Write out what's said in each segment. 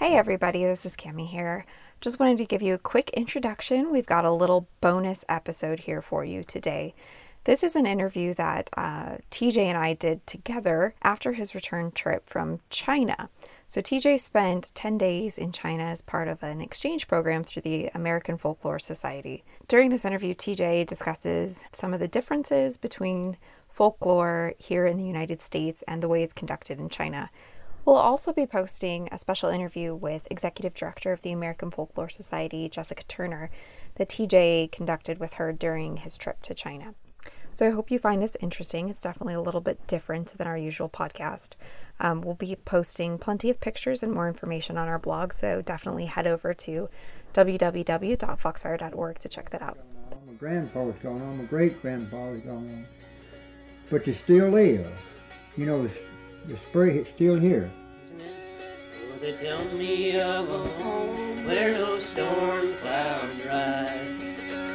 Hey everybody, this is Cami here. Just wanted to give you a quick introduction. We've got a little bonus episode here for you today. This is an interview that uh, TJ and I did together after his return trip from China. So, TJ spent 10 days in China as part of an exchange program through the American Folklore Society. During this interview, TJ discusses some of the differences between folklore here in the United States and the way it's conducted in China. We'll also be posting a special interview with Executive Director of the American Folklore Society, Jessica Turner, that TJ conducted with her during his trip to China. So I hope you find this interesting. It's definitely a little bit different than our usual podcast. Um, we'll be posting plenty of pictures and more information on our blog, so definitely head over to www.foxfire.org to check that out. My grandfather's gone on, my great grandfather's gone on, but you still live. You know, the, the spirit is still here. Oh, they tell me of a home where no storm clouds rise.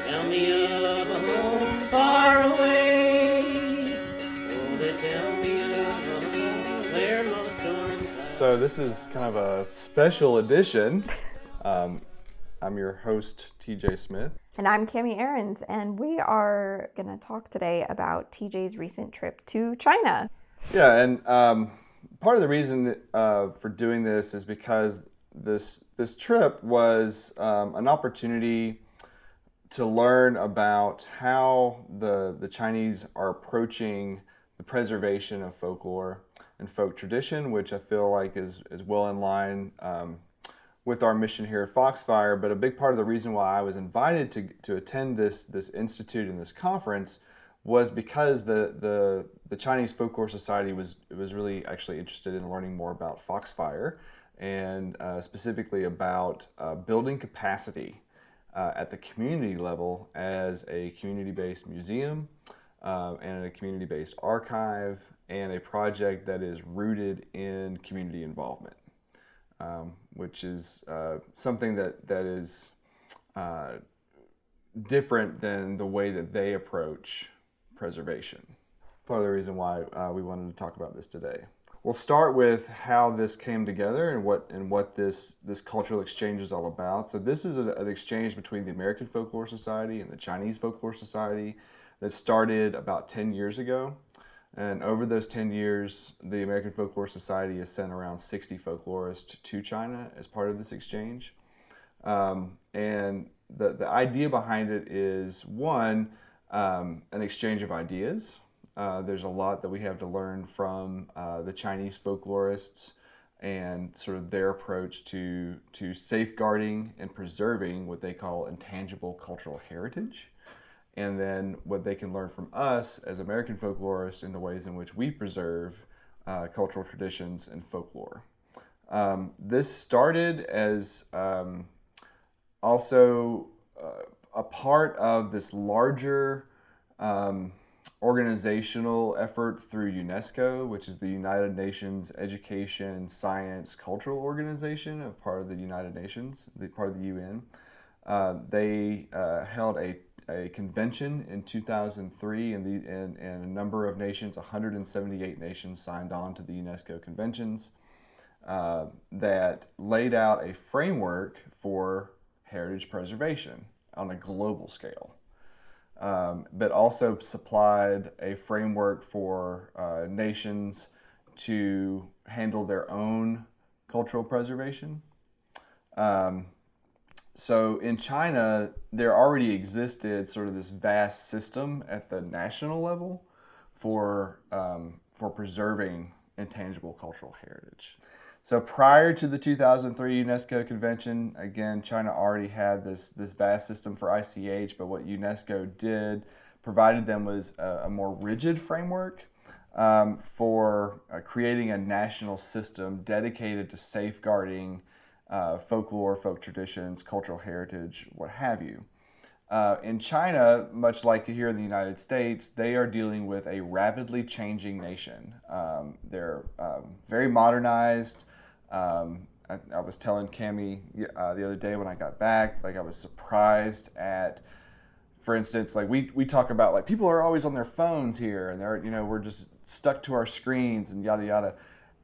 Tell me of a home far away. Oh, they tell me of a home where no storm clouds So this is kind of a special edition. Um, I'm your host, TJ Smith. And I'm Cami Ahrens, and we are going to talk today about TJ's recent trip to China. Yeah, and um, part of the reason uh, for doing this is because this this trip was um, an opportunity to learn about how the the Chinese are approaching the preservation of folklore and folk tradition, which I feel like is is well in line um, with our mission here at Foxfire. But a big part of the reason why I was invited to to attend this this institute and this conference was because the the the Chinese Folklore Society was was really actually interested in learning more about Foxfire and uh, specifically about uh, building capacity uh, at the community level as a community-based museum uh, and a community-based archive and a project that is rooted in community involvement, um, which is uh, something that that is uh, different than the way that they approach preservation. Part of the reason why uh, we wanted to talk about this today. We'll start with how this came together and what and what this this cultural exchange is all about. So this is a, an exchange between the American Folklore Society and the Chinese Folklore Society that started about 10 years ago. And over those 10 years, the American Folklore Society has sent around 60 folklorists to China as part of this exchange. Um, and the, the idea behind it is one, um, an exchange of ideas. Uh, there's a lot that we have to learn from uh, the Chinese folklorists and sort of their approach to, to safeguarding and preserving what they call intangible cultural heritage. And then what they can learn from us as American folklorists in the ways in which we preserve uh, cultural traditions and folklore. Um, this started as um, also uh, a part of this larger um, organizational effort through UNESCO, which is the United Nations Education, Science, Cultural Organization, a part of the United Nations, the part of the UN. Uh, they uh, held a, a convention in 2003, and, the, and, and a number of nations, 178 nations, signed on to the UNESCO conventions uh, that laid out a framework for heritage preservation on a global scale, um, but also supplied a framework for uh, nations to handle their own cultural preservation. Um, so in China, there already existed sort of this vast system at the national level for um, for preserving intangible cultural heritage. So prior to the 2003 UNESCO convention, again, China already had this this vast system for ICH, but what UNESCO did provided them was a, a more rigid framework um, for uh, creating a national system dedicated to safeguarding uh, folklore, folk traditions, cultural heritage, what have you. Uh, in China, much like here in the United States, they are dealing with a rapidly changing nation. Um, they're um, very modernized. Um, I, I, was telling Cami uh, the other day when I got back, like I was surprised at, for instance, like we, we talk about like people are always on their phones here and they're, you know, we're just stuck to our screens and yada yada.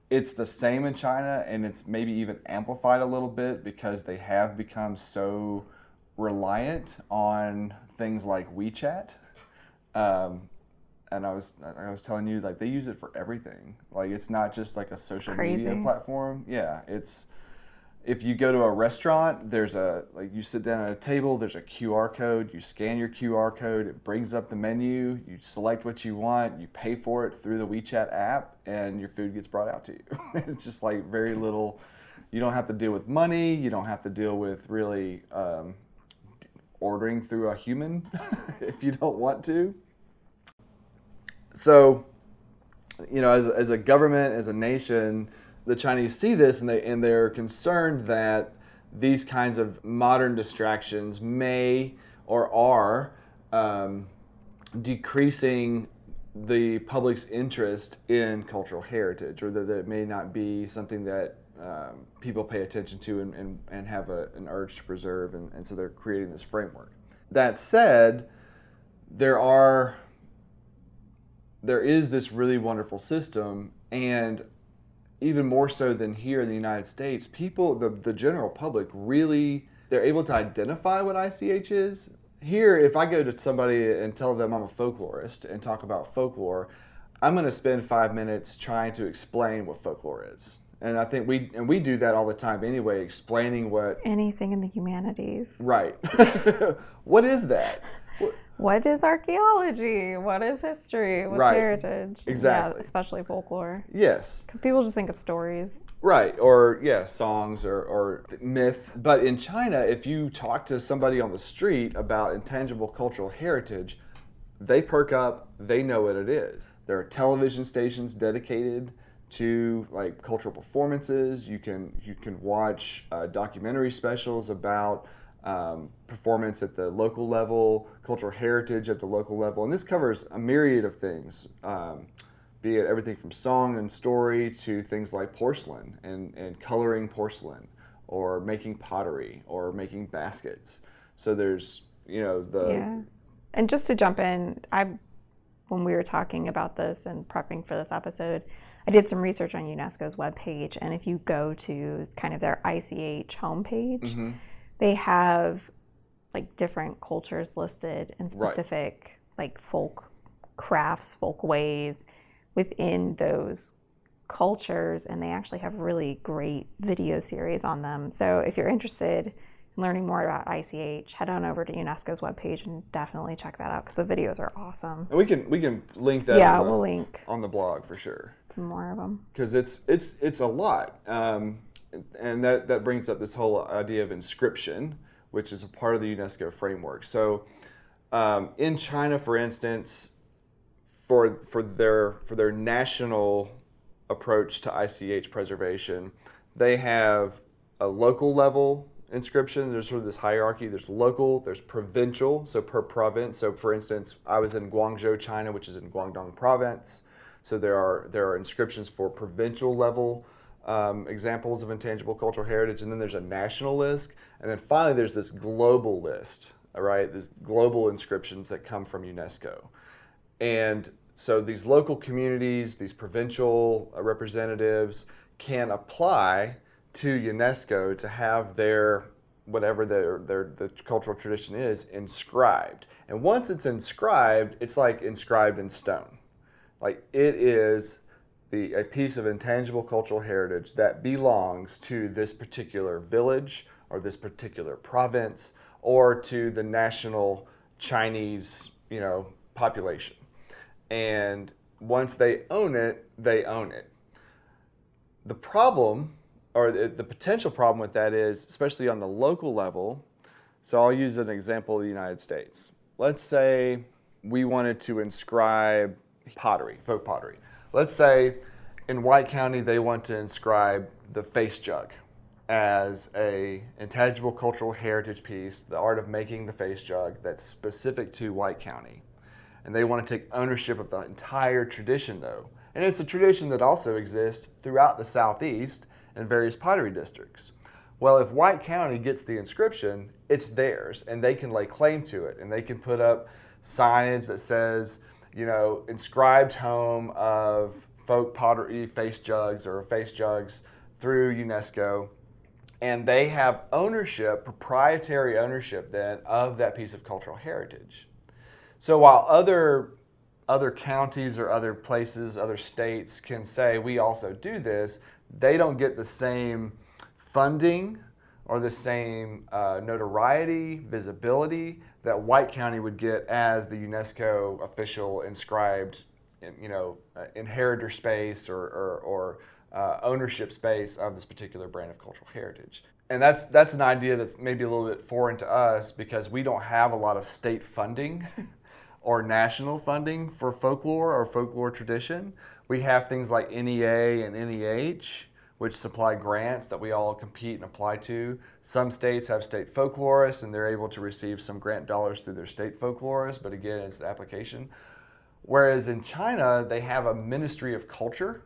it's the same in China, and it's maybe even amplified a little bit because they have become so reliant on things like WeChat. Um, and I was I was telling you like they use it for everything. Like it's not just like a social media platform. Yeah, it's if you go to a restaurant, there's a like you sit down at a table, there's a QR code, you scan your QR code, it brings up the menu, you select what you want, you pay for it through the WeChat app and your food gets brought out to you. it's just like very little you don't have to deal with money, you don't have to deal with really um, ordering through a human if you don't want to. So, you know, as, as a government, as a nation, the Chinese see this and they and they're concerned that these kinds of modern distractions may or are um, decreasing the public's interest in cultural heritage, or that, that it may not be something that um, people pay attention to and, and, and have a, an urge to preserve, and, and so they're creating this framework. That said, there are there is this really wonderful system and even more so than here in the united states people the, the general public really they're able to identify what ich is. Here if i go to somebody and tell them i'm a folklorist and talk about folklore i'm going to spend five minutes trying to explain what folklore is. And i think we and we do that all the time anyway explaining what Anything in the humanities. right. What is that What- is archaeology? What is history? What's Right. heritage? Exactly. Yeah, especially folklore. yes Because people just think of stories. Right, or yeah, songs or, or myth. But in China, if you talk to somebody on the street about intangible cultural heritage, they perk up, they know what it is. There are television stations dedicated to like cultural performances. You can you can watch uh, documentary specials about um, performance at the local level, cultural heritage at the local level, and this covers a myriad of things. Um, be it everything from song and story to things like porcelain and, and coloring porcelain or making pottery or making baskets. So there's, you know, the Yeah. And just to jump in, I when we were talking about this and prepping for this episode, I did some research on UNESCO's webpage, and if you go to kind of their ICH homepage, Mm-hmm. They have like different cultures listed and specific like folk crafts, folk ways within those cultures, and they actually have really great video series on them. So if you're interested in learning more about ICH, head on over to UNESCO's webpage and definitely check that out because the videos are awesome. and we can we can link that Yeah, the, we'll link on the blog for sure some more of them. because it's it's it's a lot. Um, and that, that brings up this whole idea of inscription, which is a part of the UNESCO framework. So, um, in China, for instance, for for their for their national approach to ICH preservation, they have a local level inscription. There's sort of this hierarchy. There's local, there's provincial, so per province. So for instance, I was in Guangzhou, China, which is in Guangdong province. So there are there are inscriptions for provincial level um, examples of intangible cultural heritage, and then there's a national list, and then finally there's this global list. All right, these global inscriptions that come from UNESCO. And so these local communities, these provincial uh, representatives can apply to UNESCO to have their whatever their, their the cultural tradition is inscribed. And once it's inscribed, it's like inscribed in stone. Like it is the a piece of intangible cultural heritage that belongs to this particular village or this particular province or to the national Chinese, you know, population. And once they own it, they own it. The problem or the, the potential problem with that is, especially on the local level, so I'll use an example of the United States. Let's say we wanted to inscribe pottery, folk pottery. Let's say in White County they want to inscribe the face jug as a intangible cultural heritage piece, the art of making the face jug that's specific to White County. And they want to take ownership of the entire tradition though. And it's a tradition that also exists throughout the southeast in various pottery districts. Well, if White County gets the inscription, it's theirs, and they can lay claim to it, and they can put up signage that says, you know, inscribed home of folk pottery face jugs or face jugs through UNESCO, and they have ownership, proprietary ownership then of that piece of cultural heritage. So while other other counties or other places, other states can say we also do this, they don't get the same funding or the same uh, notoriety, visibility that White County would get as the UNESCO official inscribed, you know, uh, inheritor space or, or, or uh, ownership space of this particular brand of cultural heritage. And that's that's an idea that's maybe a little bit foreign to us because we don't have a lot of state funding or national funding for folklore or folklore tradition. We have things like NEA and NEH, which supply grants that we all compete and apply to. Some states have state folklorists and they're able to receive some grant dollars through their state folklorists, but again, it's the application. Whereas in China, they have a Ministry of Culture.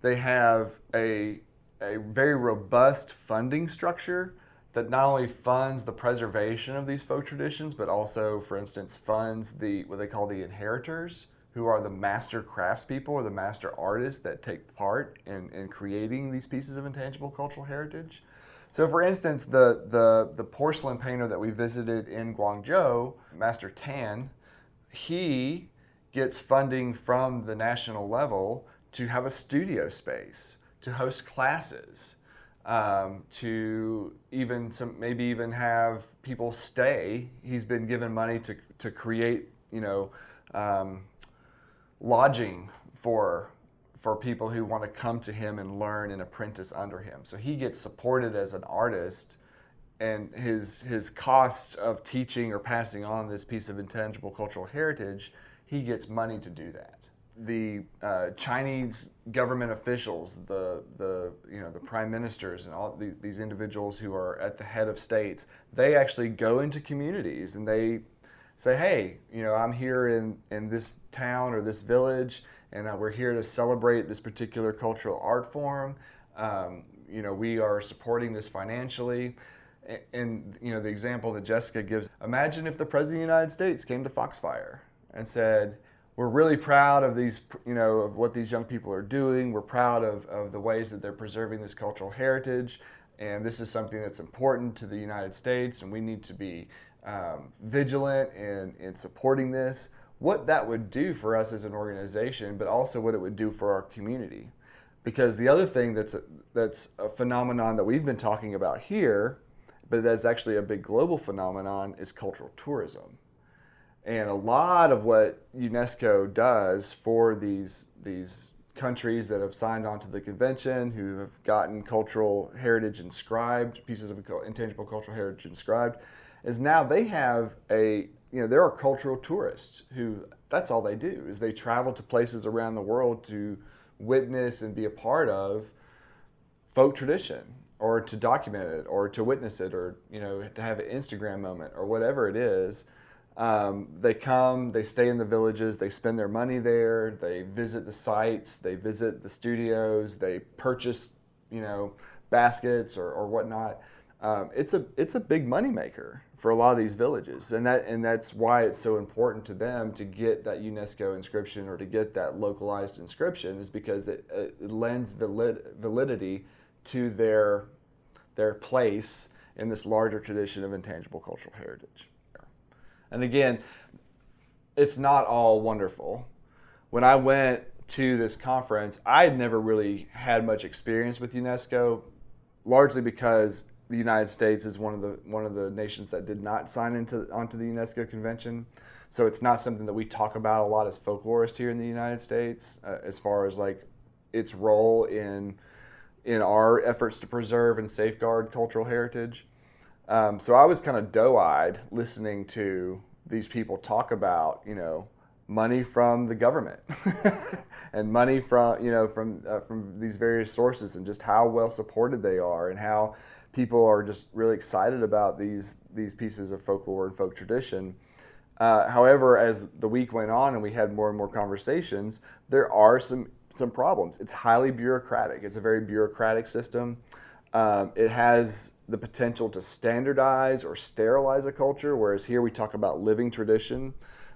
They have a, a very robust funding structure that not only funds the preservation of these folk traditions, but also, for instance, funds the what they call the inheritors, who are the master craftspeople or the master artists that take part in, in creating these pieces of intangible cultural heritage. So, for instance, the, the, the porcelain painter that we visited in Guangzhou, Master Tan, he gets funding from the national level to have a studio space, to host classes, um, to even some maybe even have people stay. He's been given money to, to create, you know, um, lodging for for people who want to come to him and learn and apprentice under him. So he gets supported as an artist and his his costs of teaching or passing on this piece of intangible cultural heritage, he gets money to do that. The uh, Chinese government officials, the the you know the prime ministers and all these, these individuals who are at the head of states, they actually go into communities and they say, hey, you know, I'm here in, in this town or this village, and uh, we're here to celebrate this particular cultural art form. Um, you know, we are supporting this financially. And, and, you know, the example that Jessica gives imagine if the President of the United States came to Foxfire and said, we're really proud of these, you know, of what these young people are doing. We're proud of, of the ways that they're preserving this cultural heritage. And this is something that's important to the United States, and we need to be um, vigilant in, in supporting this, what that would do for us as an organization, but also what it would do for our community. Because the other thing that's a, that's a phenomenon that we've been talking about here, but that's actually a big global phenomenon, is cultural tourism. And a lot of what UNESCO does for these, these countries that have signed on to the convention, who have gotten cultural heritage inscribed, pieces of intangible cultural heritage inscribed, is now they have a you know there are cultural tourists who that's all they do is they travel to places around the world to witness and be a part of folk tradition or to document it or to witness it or you know to have an instagram moment or whatever it is. Um, they come they stay in the villages they spend their money there they visit the sites they visit the studios they purchase you know baskets or, or whatnot. Um, it's a it's a big moneymaker for a lot of these villages, and that and that's why it's so important to them to get that UNESCO inscription or to get that localized inscription is because it, uh, it lends valid, validity to their their place in this larger tradition of intangible cultural heritage. And again, it's not all wonderful. When I went to this conference, I had never really had much experience with UNESCO, largely because the United States is one of the one of the nations that did not sign into onto the UNESCO convention. So it's not something that we talk about a lot as folklorists here in the United States, uh, as far as like its role in in our efforts to preserve and safeguard cultural heritage. Um, so I was kind of doe-eyed listening to these people talk about, you know, money from the government and money from you know from uh, from these various sources and just how well supported they are and how people are just really excited about these these pieces of folklore and folk tradition. Uh, however, as the week went on and we had more and more conversations, there are some some problems. It's highly bureaucratic. It's a very bureaucratic system. Um, it has the potential to standardize or sterilize a culture, whereas here we talk about living tradition.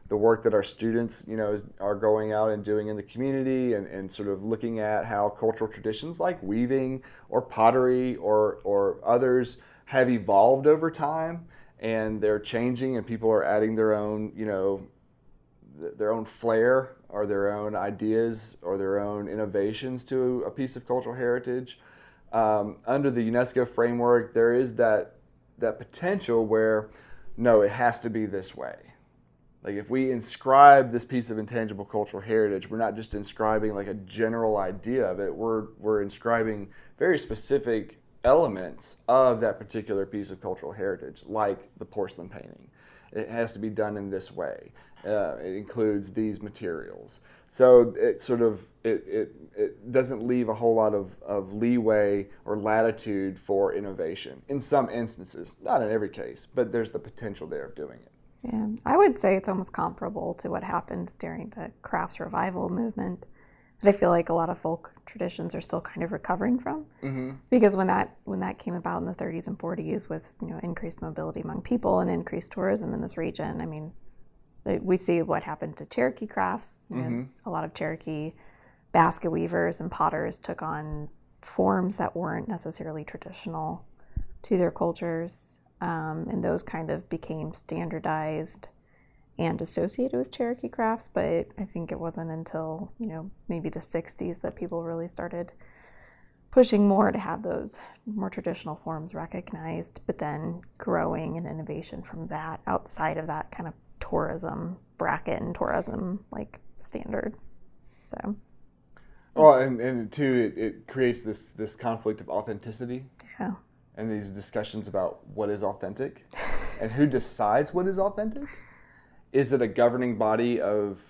The work that our students, you know, is, are going out and doing in the community and, and sort of looking at how cultural traditions like weaving or pottery or, or others have evolved over time and they're changing and people are adding their own, you know, their own flair or their own ideas or their own innovations to a piece of cultural heritage. Um, under the UNESCO framework, there is that that potential where no, it has to be this way. Like if we inscribe this piece of intangible cultural heritage, we're not just inscribing like a general idea of it. We're we're inscribing very specific elements of that particular piece of cultural heritage, like the porcelain painting. It has to be done in this way. Uh, it includes these materials. So it sort of it, it, it doesn't leave a whole lot of, of leeway or latitude for innovation in some instances, not in every case, but there's the potential there of doing it. Yeah, I would say it's almost comparable to what happened during the crafts revival movement that I feel like a lot of folk traditions are still kind of recovering from. Mm-hmm. Because when that when that came about in the 30s and 40s, with you know increased mobility among people and increased tourism in this region, I mean, we see what happened to Cherokee crafts. You know, mm-hmm. A lot of Cherokee basket weavers and potters took on forms that weren't necessarily traditional to their cultures, um, and those kind of became standardized and associated with Cherokee crafts, but I think it wasn't until, you know, maybe the 60s that people really started pushing more to have those more traditional forms recognized, but then growing and innovation from that outside of that kind of tourism bracket and tourism like standard. So well, and, and two, it, it creates this this conflict of authenticity. Yeah. And these discussions about what is authentic and who decides what is authentic is it a governing body of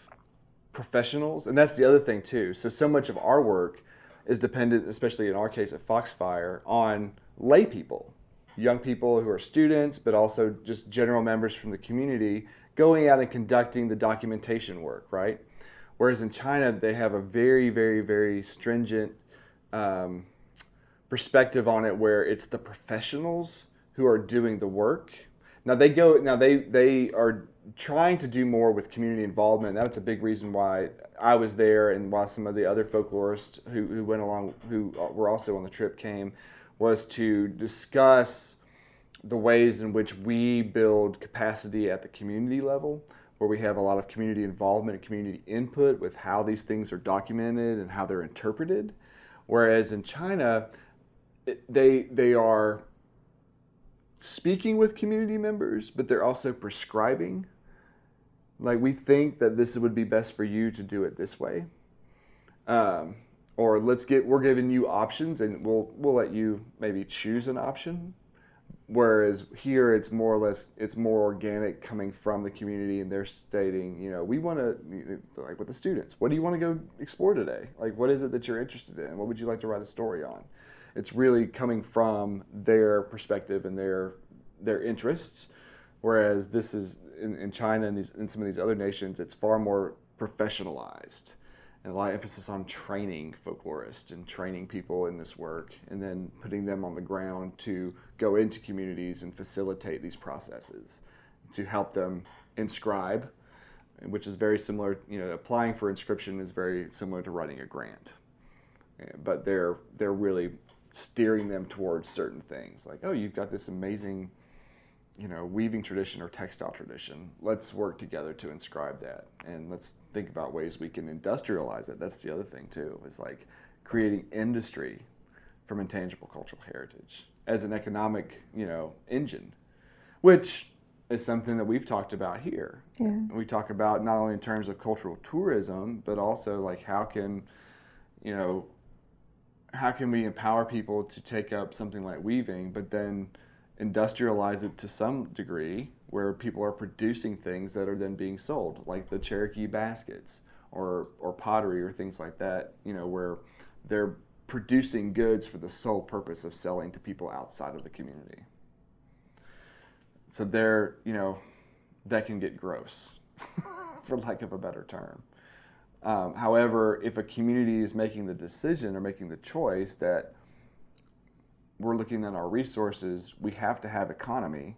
professionals? And that's the other thing too. So so much of our work is dependent, especially in our case at Foxfire, on lay people, young people who are students, but also just general members from the community going out and conducting the documentation work, right? Whereas in China, they have a very, very, very stringent um, perspective on it, where it's the professionals who are doing the work. Now they go. Now they they are trying to do more with community involvement. That's a big reason why I was there, and why some of the other folklorists who, who went along, who uh, were also on the trip, came, was to discuss the ways in which we build capacity at the community level, where we have a lot of community involvement and community input with how these things are documented and how they're interpreted. Whereas in China, they they are speaking with community members, but they're also prescribing. Like we think that this would be best for you to do it this way. Um, or let's get we're giving you options and we'll we'll let you maybe choose an option. Whereas here it's more or less it's more organic coming from the community and they're stating you know we want to like with the students what do you want to go explore today? Like what is it that you're interested in? What would you like to write a story on it's really coming from their perspective and their their interests. Whereas this is in, in China and these, in some of these other nations, it's far more professionalized and a lot of emphasis on training folklorists and training people in this work and then putting them on the ground to go into communities and facilitate these processes to help them inscribe which is very similar you know applying for inscription is very similar to writing a grant. Eh, but they're they're really steering them towards certain things like oh you've got this amazing you know, weaving tradition or textile tradition. Let's work together to inscribe that, and let's think about ways we can industrialize it. That's the other thing too, is like creating industry from intangible cultural heritage as an economic, you know, engine, which is something that we've talked about here. Yeah. We talk about not only in terms of cultural tourism, but also like how can, you know, how can we empower people to take up something like weaving, but then industrialize it to some degree where people are producing things that are then being sold, like the Cherokee baskets or, or pottery or things like that, you know, where they're producing goods for the sole purpose of selling to people outside of the community. So there, you know, that can get gross, for lack of a better term. Um, however, if a community is making the decision or making the choice that we're looking at our resources, we have to have economy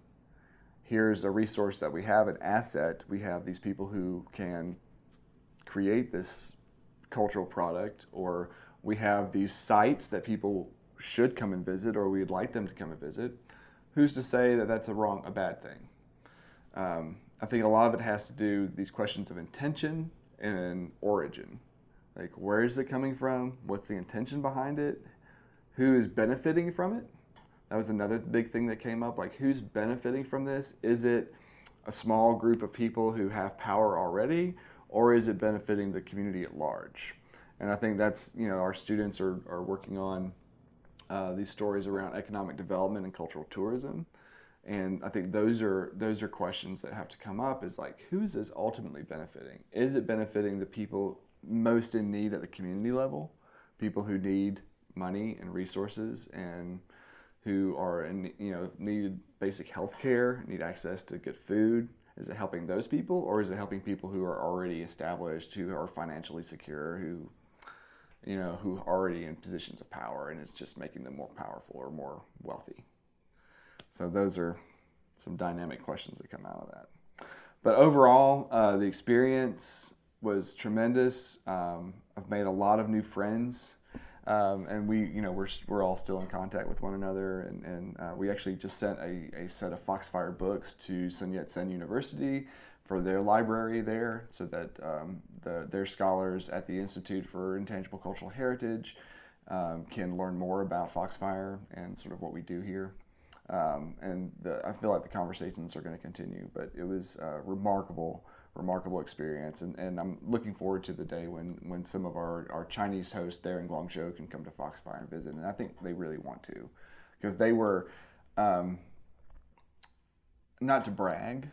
here's a resource that we have, an asset. We have these people who can create this cultural product, or we have these sites that people should come and visit, or we'd like them to come and visit. Who's to say that that's a wrong, a bad thing? Um, I think a lot of it has to do these questions of intention and origin. Like, where is it coming from? What's the intention behind it? Who is benefiting from it? That was another big thing that came up. Like, who's benefiting from this? Is it a small group of people who have power already, or is it benefiting the community at large? And I think that's, you know, our students are, are working on uh, these stories around economic development and cultural tourism. And I think those are those are questions that have to come up is like who is this ultimately benefiting? Is it benefiting the people most in need at the community level? People who need money and resources and who are in you know need basic health care, need access to good food. Is it helping those people, or is it helping people who are already established, who are financially secure, who you know who are already in positions of power, and it's just making them more powerful or more wealthy? So those are some dynamic questions that come out of that. But overall, uh, the experience was tremendous. Um, I've made a lot of new friends. Um, and we, you know, we're, we're all still in contact with one another, and, and uh, we actually just sent a, a set of Foxfire books to Sun Yat-sen University for their library there, so that um, the, their scholars at the Institute for Intangible Cultural Heritage um, can learn more about Foxfire and sort of what we do here. Um, and the, I feel like the conversations are going to continue, but it was a remarkable remarkable experience. And, and I'm looking forward to the day when, when some of our, our Chinese hosts there in Guangzhou can come to Foxfire and visit. And I think they really want to because they were, um, not to brag,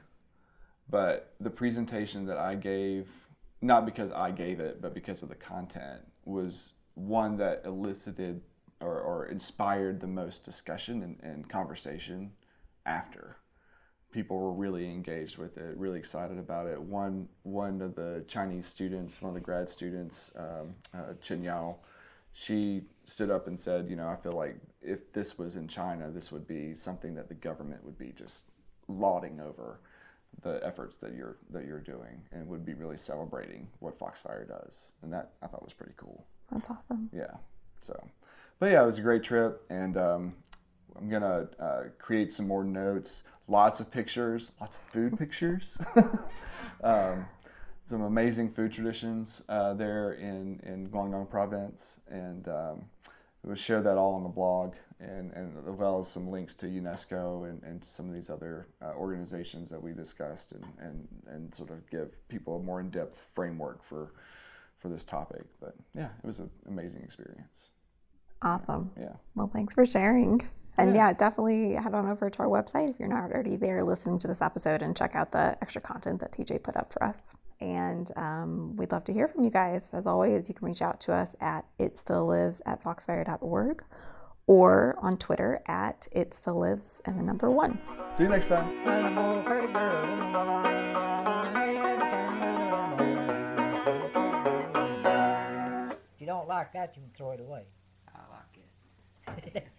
but the presentation that I gave, not because I gave it, but because of the content, was one that elicited or, or inspired the most discussion and, and conversation after people were really engaged with it, really excited about it. One one of the Chinese students, one of the grad students, um, uh, Chen Yao, she stood up and said, you know, I feel like if this was in China, this would be something that the government would be just lauding over the efforts that you're that you're doing and would be really celebrating what Foxfire does. And that I thought was pretty cool. That's awesome. Yeah. So, but yeah, it was a great trip, and um, I'm gonna uh, create some more notes lots of pictures, lots of food pictures. um, some amazing food traditions uh, there in, in Guangdong province, and um, we'll share that all on the blog, and, and as well as some links to UNESCO and, and some of these other uh, organizations that we discussed, and, and, and sort of give people a more in depth framework for for this topic. But yeah, it was an amazing experience. Awesome. Yeah. Well, thanks for sharing. And yeah. yeah. definitely head on over to our website if you're not already there listening to this episode and check out the extra content that TJ put up for us. And um, we'd love to hear from you guys. As always, you can reach out to us at it still lives at foxfire.org or on Twitter at it still lives and the number one. See you next time. If you don't like that, you can throw it away. It.